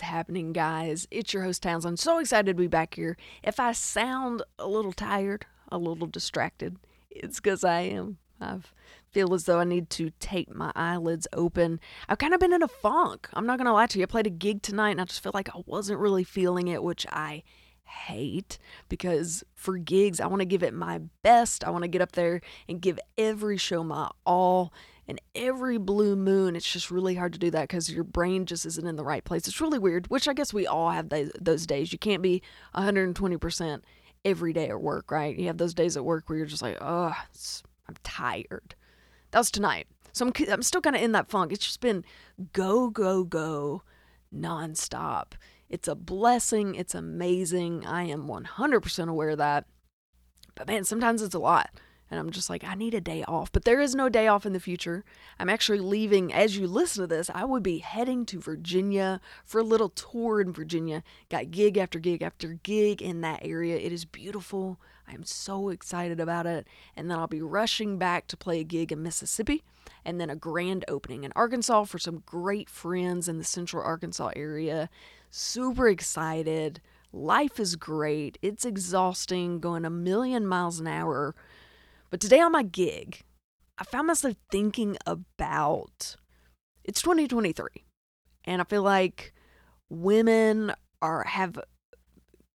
happening? Happening, guys? It's your host, Townsend. So excited to be back here. If I sound a little tired, a little distracted, it's because I am. I feel as though I need to tape my eyelids open. I've kind of been in a funk. I'm not going to lie to you. I played a gig tonight and I just feel like I wasn't really feeling it, which I hate because for gigs, I want to give it my best. I want to get up there and give every show my all. And every blue moon, it's just really hard to do that because your brain just isn't in the right place. It's really weird, which I guess we all have those, those days. You can't be 120% every day at work, right? You have those days at work where you're just like, oh, I'm tired. That was tonight. So I'm, I'm still kind of in that funk. It's just been go, go, go nonstop. It's a blessing. It's amazing. I am 100% aware of that. But man, sometimes it's a lot. And I'm just like, I need a day off. But there is no day off in the future. I'm actually leaving, as you listen to this, I would be heading to Virginia for a little tour in Virginia. Got gig after gig after gig in that area. It is beautiful. I'm so excited about it. And then I'll be rushing back to play a gig in Mississippi and then a grand opening in Arkansas for some great friends in the central Arkansas area. Super excited. Life is great. It's exhausting going a million miles an hour. But today on my gig, I found myself thinking about it's 2023 and I feel like women are have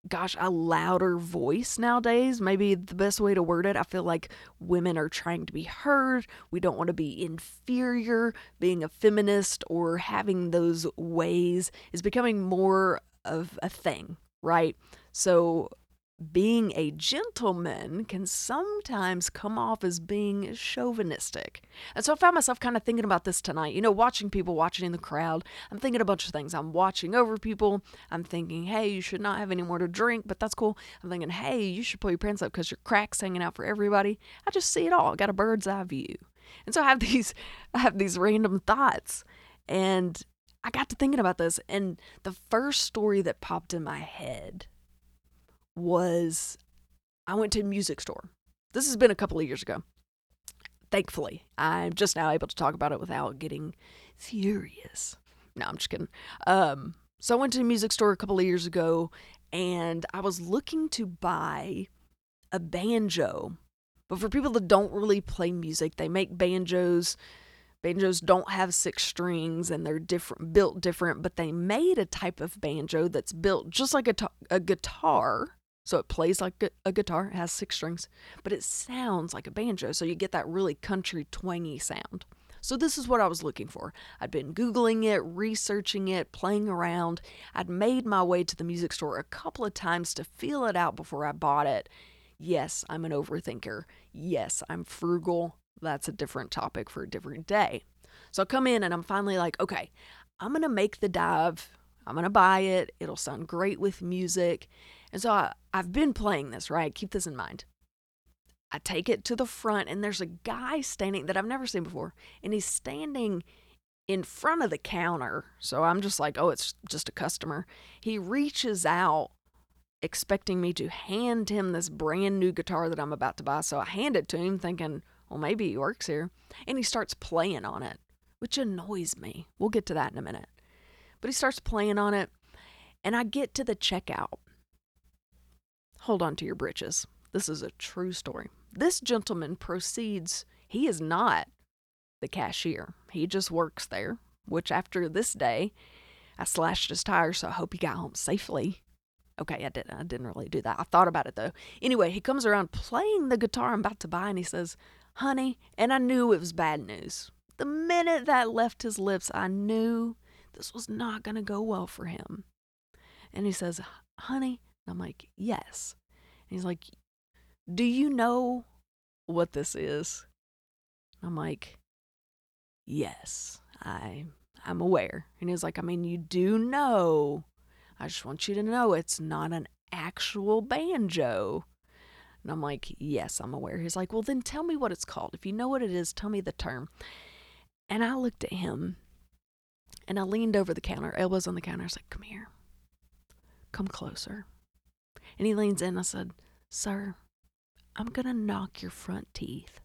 gosh, a louder voice nowadays. Maybe the best way to word it. I feel like women are trying to be heard. We don't want to be inferior. Being a feminist or having those ways is becoming more of a thing, right? So being a gentleman can sometimes come off as being chauvinistic. And so I found myself kind of thinking about this tonight. You know, watching people watching in the crowd. I'm thinking a bunch of things. I'm watching over people. I'm thinking, hey, you should not have any more to drink, but that's cool. I'm thinking, hey, you should pull your pants up because your crack's hanging out for everybody. I just see it all. I got a bird's eye view. And so I have these I have these random thoughts. And I got to thinking about this. And the first story that popped in my head was I went to a music store. This has been a couple of years ago. Thankfully, I'm just now able to talk about it without getting furious. No, I'm just kidding. Um, so I went to a music store a couple of years ago and I was looking to buy a banjo. But for people that don't really play music, they make banjos. Banjos don't have six strings and they're different, built different, but they made a type of banjo that's built just like a, t- a guitar, so it plays like a guitar, it has six strings, but it sounds like a banjo. So you get that really country twangy sound. So this is what I was looking for. I'd been Googling it, researching it, playing around. I'd made my way to the music store a couple of times to feel it out before I bought it. Yes, I'm an overthinker. Yes, I'm frugal. That's a different topic for a different day. So I come in and I'm finally like, okay, I'm going to make the dive. I'm going to buy it. It'll sound great with music. And so I, I've been playing this, right? Keep this in mind. I take it to the front, and there's a guy standing that I've never seen before, and he's standing in front of the counter. So I'm just like, oh, it's just a customer. He reaches out, expecting me to hand him this brand new guitar that I'm about to buy. So I hand it to him, thinking, well, maybe he works here. And he starts playing on it, which annoys me. We'll get to that in a minute. But he starts playing on it, and I get to the checkout Hold on to your britches. This is a true story. This gentleman proceeds, he is not the cashier, he just works there, which after this day, I slashed his tire, so I hope he got home safely. Okay, I didn't. I didn't really do that. I thought about it though. Anyway, he comes around playing the guitar I'm about to buy, and he says, "Honey," and I knew it was bad news. The minute that left his lips, I knew this was not going to go well for him. And he says, "Honey," I'm like, Yes. And he's like, Do you know what this is? I'm like, Yes, I I'm aware. And he's like, I mean, you do know. I just want you to know it's not an actual banjo. And I'm like, Yes, I'm aware. He's like, Well, then tell me what it's called. If you know what it is, tell me the term. And I looked at him and I leaned over the counter, elbows on the counter. I was like, Come here. Come closer. And he leans in. I said, Sir, I'm going to knock your front teeth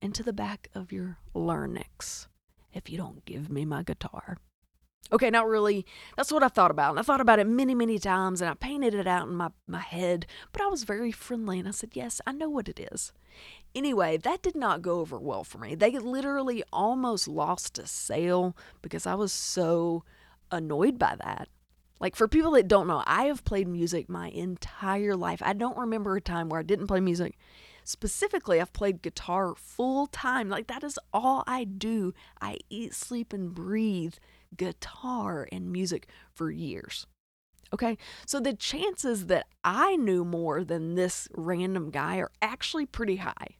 into the back of your larynx if you don't give me my guitar. Okay, not really. That's what I thought about. And I thought about it many, many times and I painted it out in my, my head, but I was very friendly and I said, Yes, I know what it is. Anyway, that did not go over well for me. They literally almost lost a sale because I was so annoyed by that. Like, for people that don't know, I have played music my entire life. I don't remember a time where I didn't play music. Specifically, I've played guitar full time. Like, that is all I do. I eat, sleep, and breathe guitar and music for years. Okay, so the chances that I knew more than this random guy are actually pretty high.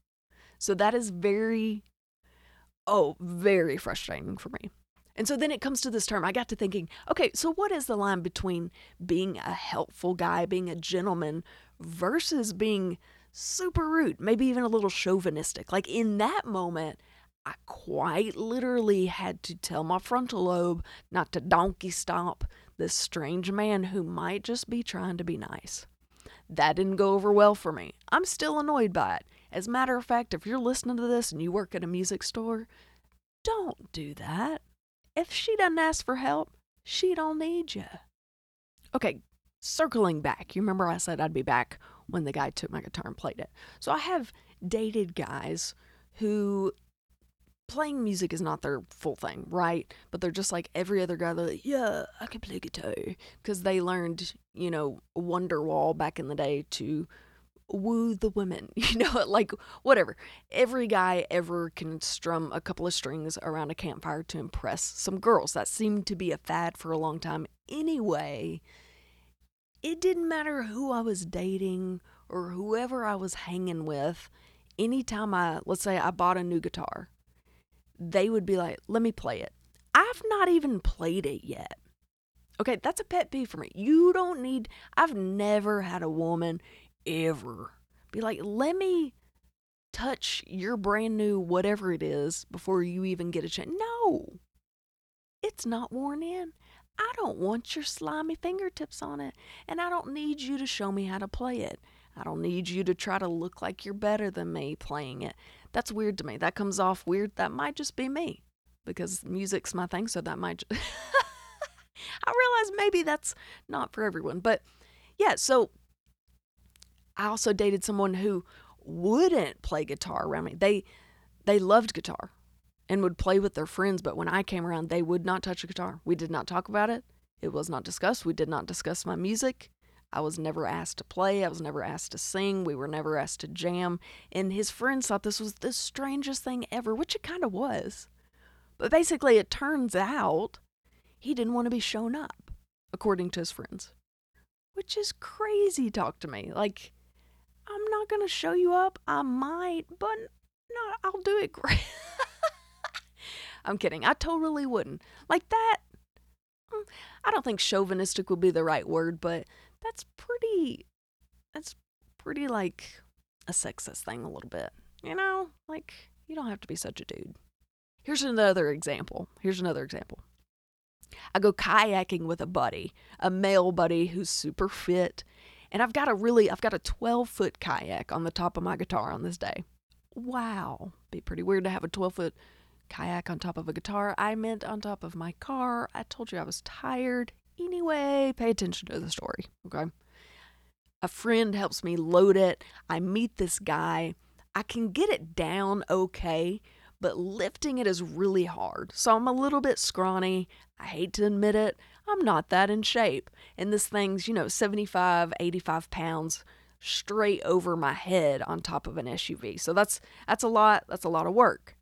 So that is very, oh, very frustrating for me. And so then it comes to this term. I got to thinking, okay, so what is the line between being a helpful guy, being a gentleman, versus being super rude, maybe even a little chauvinistic? Like in that moment, I quite literally had to tell my frontal lobe not to donkey stomp this strange man who might just be trying to be nice. That didn't go over well for me. I'm still annoyed by it. As a matter of fact, if you're listening to this and you work at a music store, don't do that. If she doesn't ask for help, she don't need you. Okay, circling back. You remember I said I'd be back when the guy took my guitar and played it. So I have dated guys who playing music is not their full thing, right? But they're just like every other guy. They're like, yeah, I can play guitar because they learned, you know, Wonderwall back in the day to woo the women, you know, like whatever. Every guy ever can strum a couple of strings around a campfire to impress some girls. That seemed to be a fad for a long time. Anyway, it didn't matter who I was dating or whoever I was hanging with. Anytime I, let's say I bought a new guitar, they would be like, let me play it. I've not even played it yet. Okay, that's a pet peeve for me. You don't need, I've never had a woman ever be like, let me touch your brand new whatever it is before you even get a chance. No, it's not worn in. I don't want your slimy fingertips on it, and I don't need you to show me how to play it. I don't need you to try to look like you're better than me playing it. That's weird to me. That comes off weird. That might just be me because music's my thing, so that might. Just I realize maybe that's not for everyone, but yeah, so I also dated someone who wouldn't play guitar around me. They they loved guitar and would play with their friends, but when I came around, they would not touch a guitar. We did not talk about it. It was not discussed. We did not discuss my music. I was never asked to play. I was never asked to sing. We were never asked to jam. And his friends thought this was the strangest thing ever, which it kind of was. But basically, it turns out he didn't want to be shown up, according to his friends, which is crazy talk to me. Like, not going to show you up. I might, but no, I'll do it great. I'm kidding. I totally wouldn't. Like that. Mm, I don't think chauvinistic would be the right word, but that's pretty that's pretty like a sexist thing a little bit. You know? Like you don't have to be such a dude. Here's another example. Here's another example. I go kayaking with a buddy, a male buddy who's super fit, and I've got a really I've got a 12 foot kayak on the top of my guitar on this day. Wow, be pretty weird to have a 12 foot kayak on top of a guitar. I meant on top of my car. I told you I was tired. Anyway, pay attention to the story, okay? A friend helps me load it. I meet this guy. I can get it down okay, but lifting it is really hard. So I'm a little bit scrawny. I hate to admit it. I'm not that in shape. And this thing's, you know, 75, 85 pounds straight over my head on top of an SUV. So that's that's a lot that's a lot of work.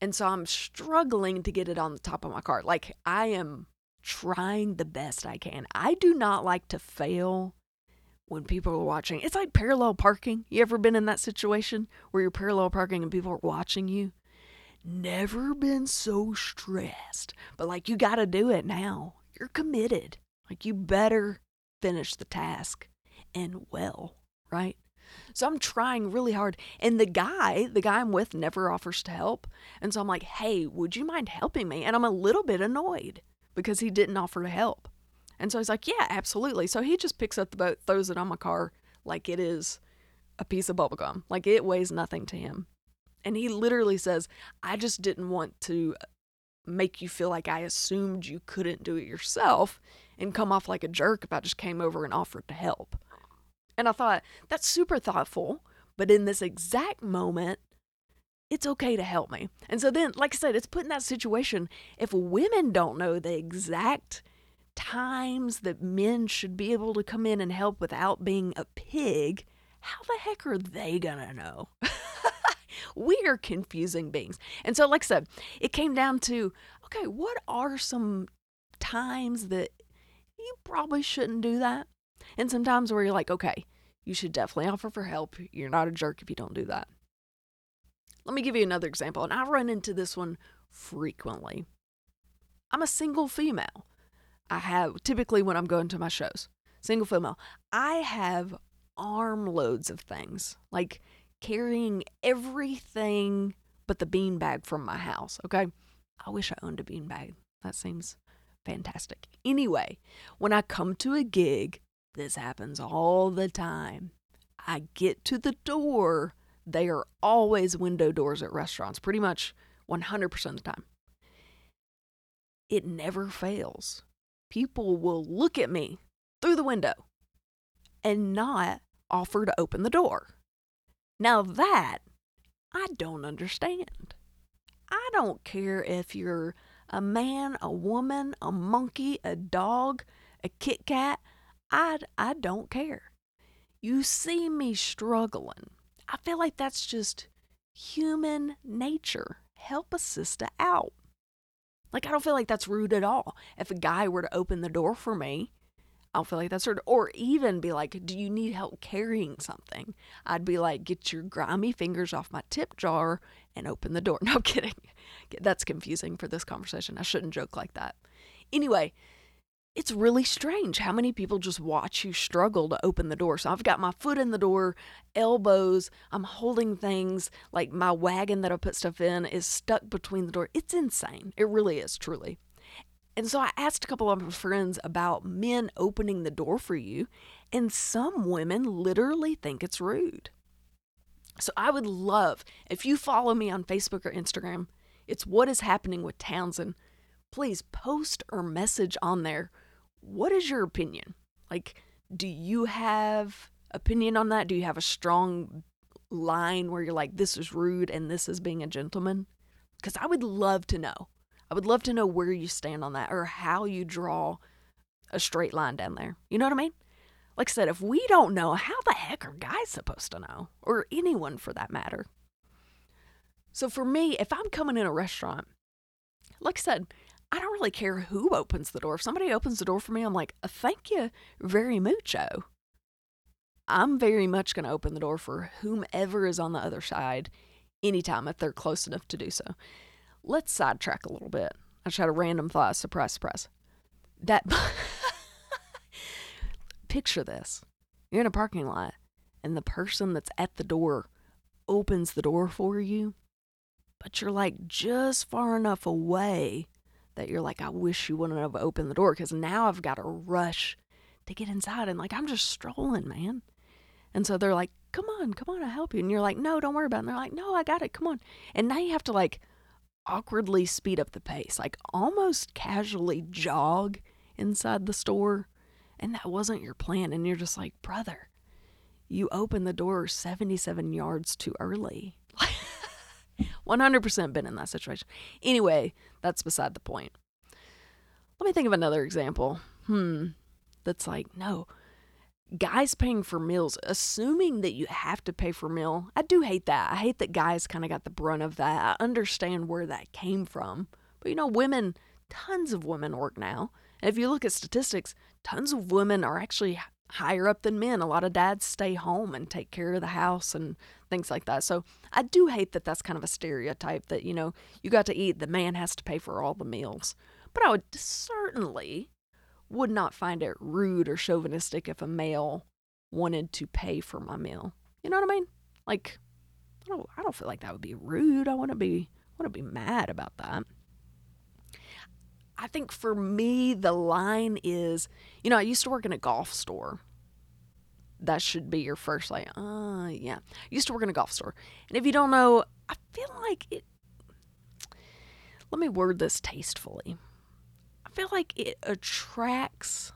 And so I'm struggling to get it on the top of my car. Like I am trying the best I can. I do not like to fail when people are watching. It's like parallel parking. You ever been in that situation where you're parallel parking and people are watching you? Never been so stressed. But like you got to do it now. You're committed. Like you better finish the task and well, right? So I'm trying really hard. And the guy, the guy I'm with, never offers to help. And so I'm like, hey, would you mind helping me? And I'm a little bit annoyed because he didn't offer to help. And so he's like, Yeah, absolutely. So he just picks up the boat, throws it on my car like it is a piece of bubblegum, like it weighs nothing to him. And he literally says, I just didn't want to uh, make you feel like I assumed you couldn't do it yourself and come off like a jerk if I just came over and offered to help. And I thought, that's super thoughtful, but in this exact moment, it's okay to help me. And so then, like I said, it's put in that situation. If women don't know the exact times that men should be able to come in and help without being a pig, how the heck are they gonna know? we are confusing beings. And so, like I said, it came down to okay, what are some times that you probably shouldn't do that? And sometimes where you're like, okay, you should definitely offer for help. You're not a jerk if you don't do that. Let me give you another example, and I run into this one frequently. I'm a single female. I have typically when I'm going to my shows, single female, I have armloads of things, like carrying everything but the beanbag from my house. Okay. I wish I owned a beanbag. That seems fantastic. Anyway, when I come to a gig, this happens all the time. I get to the door. They are always window doors at restaurants, pretty much 100% of the time. It never fails. People will look at me through the window and not offer to open the door. Now, that I don't understand. I don't care if you're a man, a woman, a monkey, a dog, a Kit Kat. I, I don't care. You see me struggling. I feel like that's just human nature. Help a sister out. Like, I don't feel like that's rude at all. If a guy were to open the door for me, I don't feel like that's rude. Or even be like, Do you need help carrying something? I'd be like, Get your grimy fingers off my tip jar and open the door. No I'm kidding. That's confusing for this conversation. I shouldn't joke like that. Anyway, it's really strange how many people just watch you struggle to open the door. So I've got my foot in the door, elbows, I'm holding things like my wagon that I put stuff in is stuck between the door. It's insane. It really is, truly. And so I asked a couple of my friends about men opening the door for you, and some women literally think it's rude. So I would love if you follow me on Facebook or Instagram, it's what is happening with Townsend. Please post or message on there. What is your opinion? Like, do you have opinion on that? Do you have a strong line where you're like, this is rude and this is being a gentleman? Because I would love to know. I would love to know where you stand on that or how you draw a straight line down there. You know what I mean? Like I said, if we don't know, how the heck are guys supposed to know? Or anyone for that matter. So for me, if I'm coming in a restaurant, like I said, I don't really care who opens the door. If somebody opens the door for me, I'm like, uh, thank you very mucho. I'm very much going to open the door for whomever is on the other side anytime if they're close enough to do so let's sidetrack a little bit. I just had a random thought. Surprise, surprise. That picture this. You're in a parking lot and the person that's at the door opens the door for you, but you're like just far enough away that you're like, I wish you wouldn't have opened the door because now I've got to rush to get inside. And like, I'm just strolling, man. And so they're like, come on, come on, I'll help you. And you're like, no, don't worry about it. And they're like, no, I got it. Come on. And now you have to like awkwardly speed up the pace, like almost casually jog inside the store. And that wasn't your plan. And you're just like, brother, you opened the door 77 yards too early. 100% been in that situation. Anyway, that's beside the point. Let me think of another example. Hmm. That's like, no, guys paying for meals, assuming that you have to pay for meal, I do hate that. I hate that guys kind of got the brunt of that. I understand where that came from. But you know, women, tons of women work now. And if you look at statistics, tons of women are actually higher up than men. A lot of dads stay home and take care of the house and things like that. So I do hate that that's kind of a stereotype that, you know, you got to eat, the man has to pay for all the meals. But I would certainly would not find it rude or chauvinistic if a male wanted to pay for my meal. You know what I mean? Like, I don't, I don't feel like that would be rude. I to be, to be mad about that. I think for me, the line is, you know, I used to work in a golf store. That should be your first, like, uh, yeah. I used to work in a golf store. And if you don't know, I feel like it, let me word this tastefully. Feel like it attracts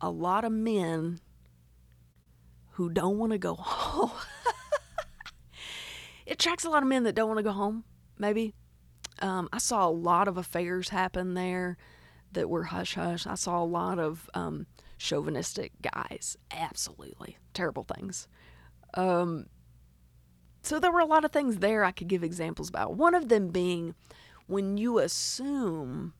a lot of men who don't want to go home. it attracts a lot of men that don't want to go home, maybe. Um, I saw a lot of affairs happen there that were hush hush. I saw a lot of um, chauvinistic guys. Absolutely. Terrible things. Um, so there were a lot of things there I could give examples about. One of them being when you assume,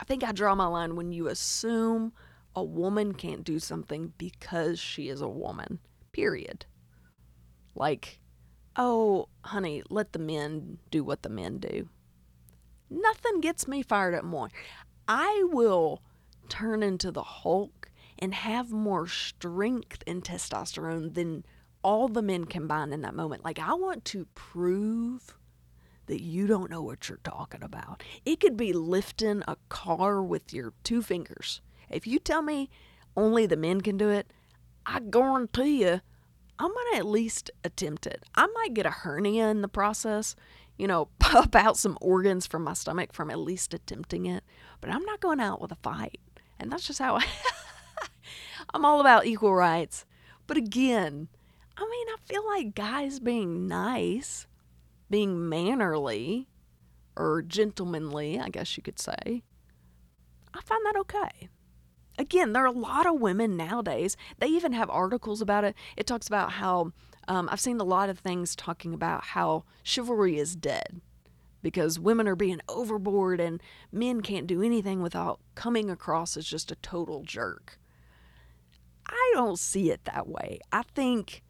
I think I draw my line when you assume a woman can't do something because she is a woman, period. Like, oh, honey, let the men do what the men do. Nothing gets me fired up more. I will turn into the Hulk and have more strength and testosterone than all the men combined in that moment. Like, I want to prove that you don't know what you're talking about. It could be lifting a car with your two fingers. If you tell me only the men can do it, I guarantee you I'm going to at least attempt it. I might get a hernia in the process, you know, pop out some organs from my stomach from at least attempting it, but I'm not going out with a fight. And that's just how I I'm all about equal rights. But again, I mean, I feel like guys being nice, being mannerly, or gentlemanly, I guess you could say, I find that okay. Again, there are a lot of women nowadays. They even have articles about it. It talks about how um, I've seen a lot of things talking about how chivalry is dead because women are being overboard and men can't do anything without coming across as just a total jerk. I don't see it that way. I think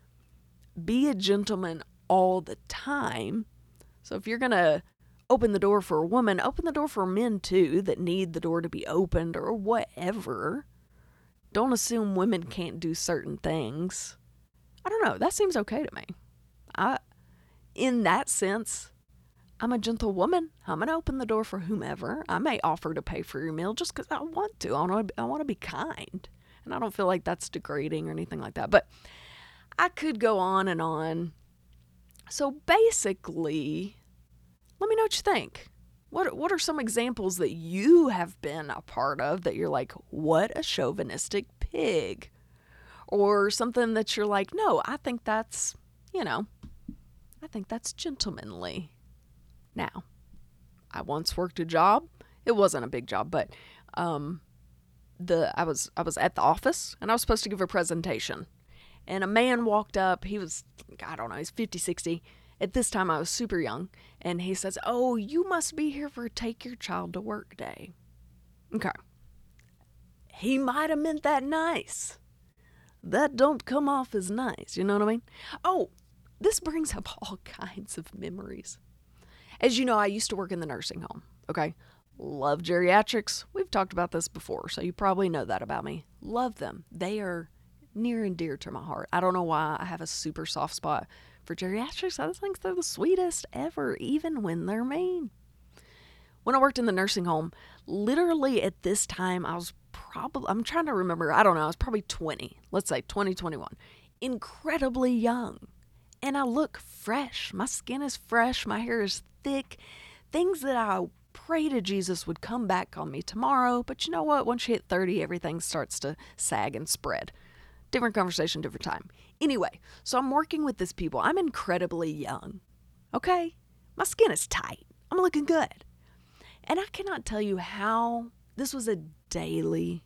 be a gentleman all the time. So if you're going to open the door for a woman, open the door for men too that need the door to be opened or whatever. Don't assume women can't do certain things. I don't know. That seems okay to me. I in that sense, I'm a gentle woman. I'm going to open the door for whomever. I may offer to pay for your meal just cuz I want to. I want to I want to be kind. And I don't feel like that's degrading or anything like that. But I could go on and on. So basically, let me know what you think. What what are some examples that you have been a part of that you're like, what a chauvinistic pig? Or something that you're like, no, I think that's, you know, I think that's gentlemanly. Now, I once worked a job. It wasn't a big job, but um, the I was I was at the office and I was supposed to give a presentation. And a man walked up. He was I don't know, he's 50, 60. At this time I was super young, and he says, "Oh, you must be here for take your child to work day." Okay. He might have meant that nice. That don't come off as nice, you know what I mean? Oh, this brings up all kinds of memories. As you know, I used to work in the nursing home, okay? Love geriatrics. We've talked about this before, so you probably know that about me. Love them. They are near and dear to my heart. I don't know why I have a super soft spot for geriatrics. I just think they're the sweetest ever, even when they're mean. When I worked in the nursing home, literally at this time, I was probably, I'm trying to remember, I don't know, I was probably 20, let's say 2021, incredibly young. And I look fresh. My skin is fresh, my hair is thick. Things that I pray to Jesus would come back on me tomorrow. But you know what? Once you hit 30, everything starts to sag and spread. Different conversation, different time. Anyway, so I'm working with this people. I'm incredibly young. Okay? My skin is tight. I'm looking good. And I cannot tell you how this was a daily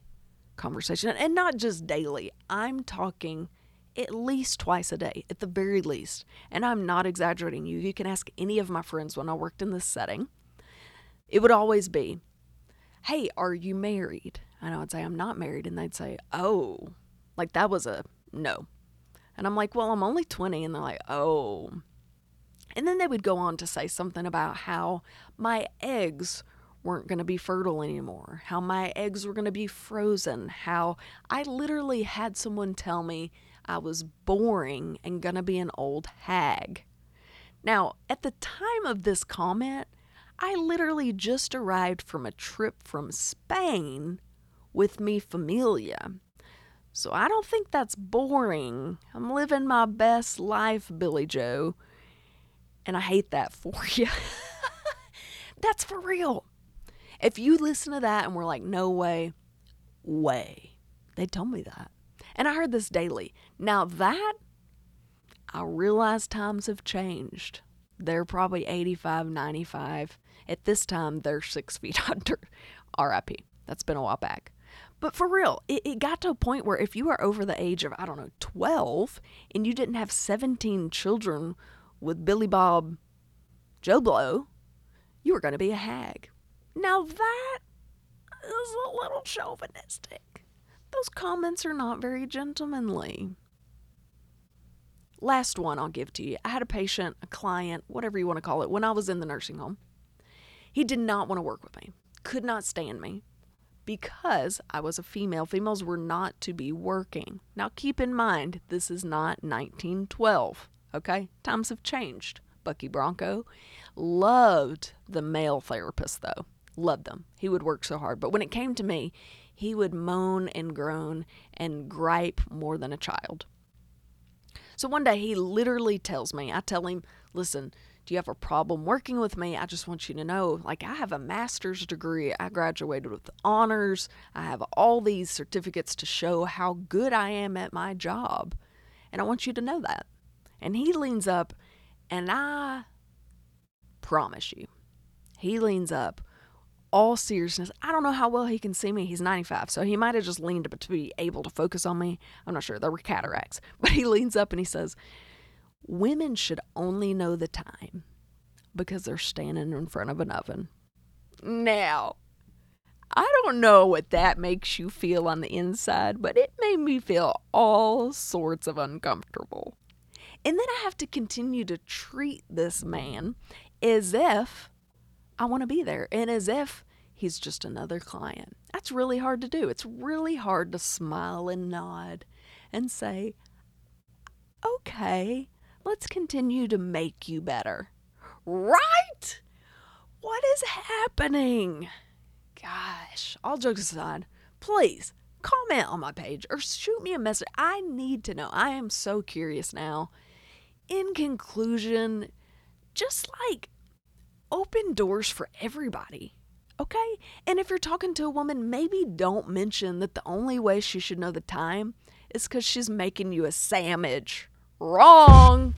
conversation. And not just daily, I'm talking at least twice a day, at the very least. And I'm not exaggerating you. You can ask any of my friends when I worked in this setting. It would always be, Hey, are you married? And I would say, I'm not married. And they'd say, Oh, like that was a no. And I'm like, Well, I'm only 20. And they're like, Oh. And then they would go on to say something about how my eggs weren't going to be fertile anymore, how my eggs were going to be frozen, how I literally had someone tell me I was boring and going to be an old hag. Now, at the time of this comment, I literally just arrived from a trip from Spain with me familia. So I don't think that's boring. I'm living my best life, Billy Joe. And I hate that for you. That's for real. If you listen to that and we're like, no way, way, they told me that. And I heard this daily. Now that I realize times have changed. They're probably 85, 95. At this time, they're six feet under RIP. That's been a while back. But for real, it, it got to a point where if you are over the age of, I don't know, 12 and you didn't have 17 children with Billy Bob Joe Blow, you were going to be a hag. Now that is a little chauvinistic. Those comments are not very gentlemanly. Last one I'll give to you. I had a patient, a client, whatever you want to call it, when I was in the nursing home. He did not want to work with me, could not stand me, because I was a female. Females were not to be working. Now, keep in mind, this is not 1912, okay? Times have changed. Bucky Bronco loved the male therapists, though. Loved them. He would work so hard. But when it came to me, he would moan and groan and gripe more than a child. So one day he literally tells me, I tell him, listen, do you have a problem working with me? I just want you to know, like, I have a master's degree. I graduated with honors. I have all these certificates to show how good I am at my job. And I want you to know that. And he leans up, and I promise you, he leans up all seriousness. I don't know how well he can see me. He's 95, so he might have just leaned up to be able to focus on me. I'm not sure. There were cataracts. But he leans up and he says, Women should only know the time because they're standing in front of an oven. Now, I don't know what that makes you feel on the inside, but it made me feel all sorts of uncomfortable. And then I have to continue to treat this man as if I want to be there and as if he's just another client. That's really hard to do. It's really hard to smile and nod and say, okay, Let's continue to make you better. Right? What is happening? Gosh, all jokes aside, please comment on my page or shoot me a message. I need to know. I am so curious now. In conclusion, just like open doors for everybody. Okay? And if you're talking to a woman, maybe don't mention that the only way she should know the time is because she's making you a sandwich. Wrong.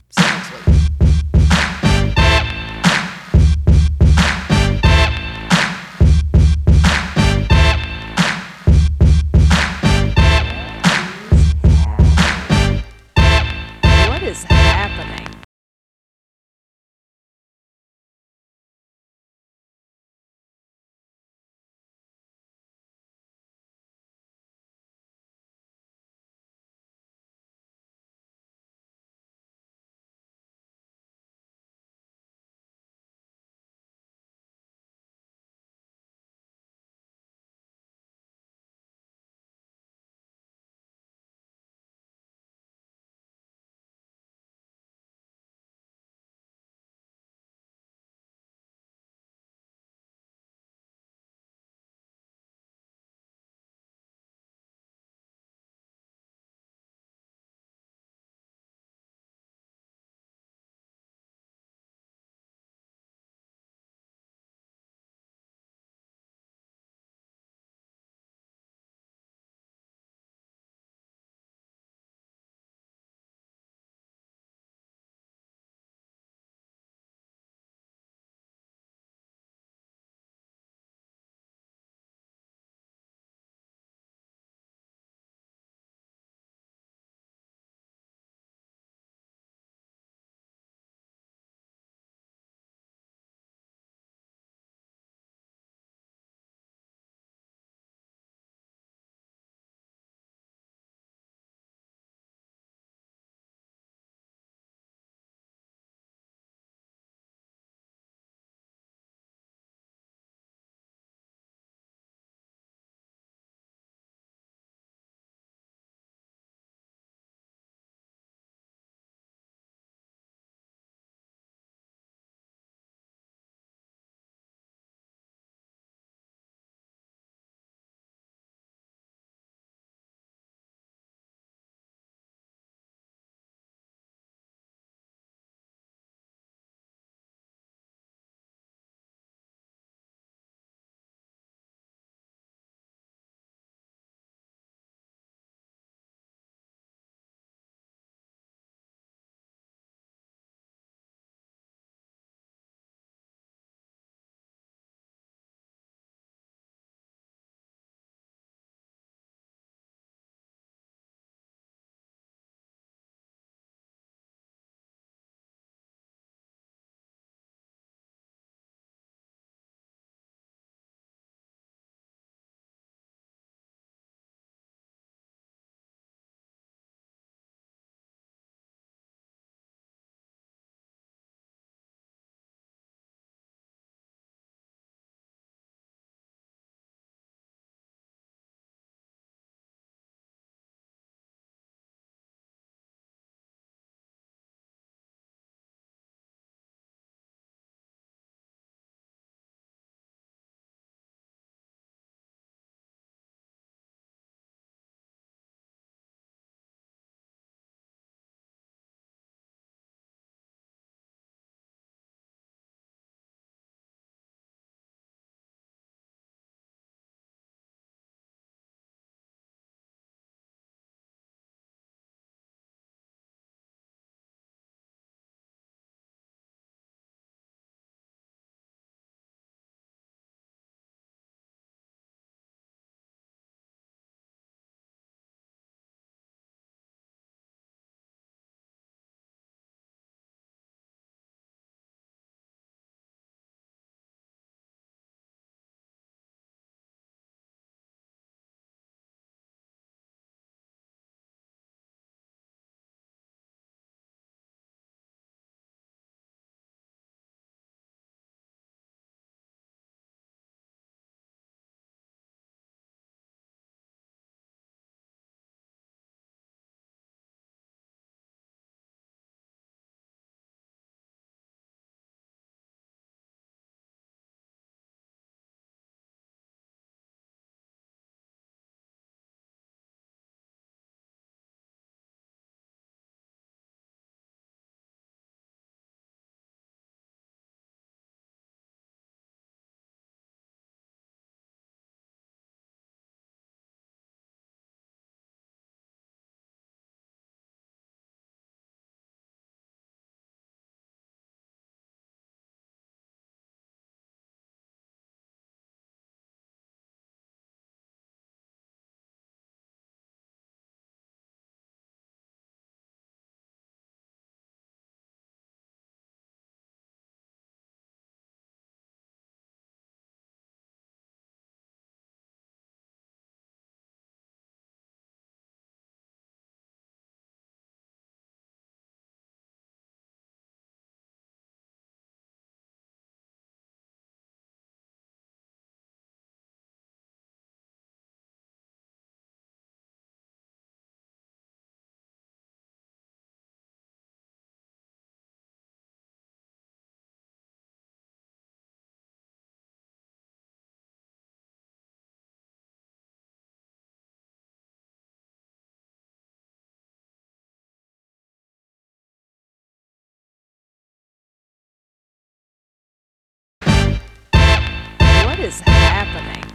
What is happening?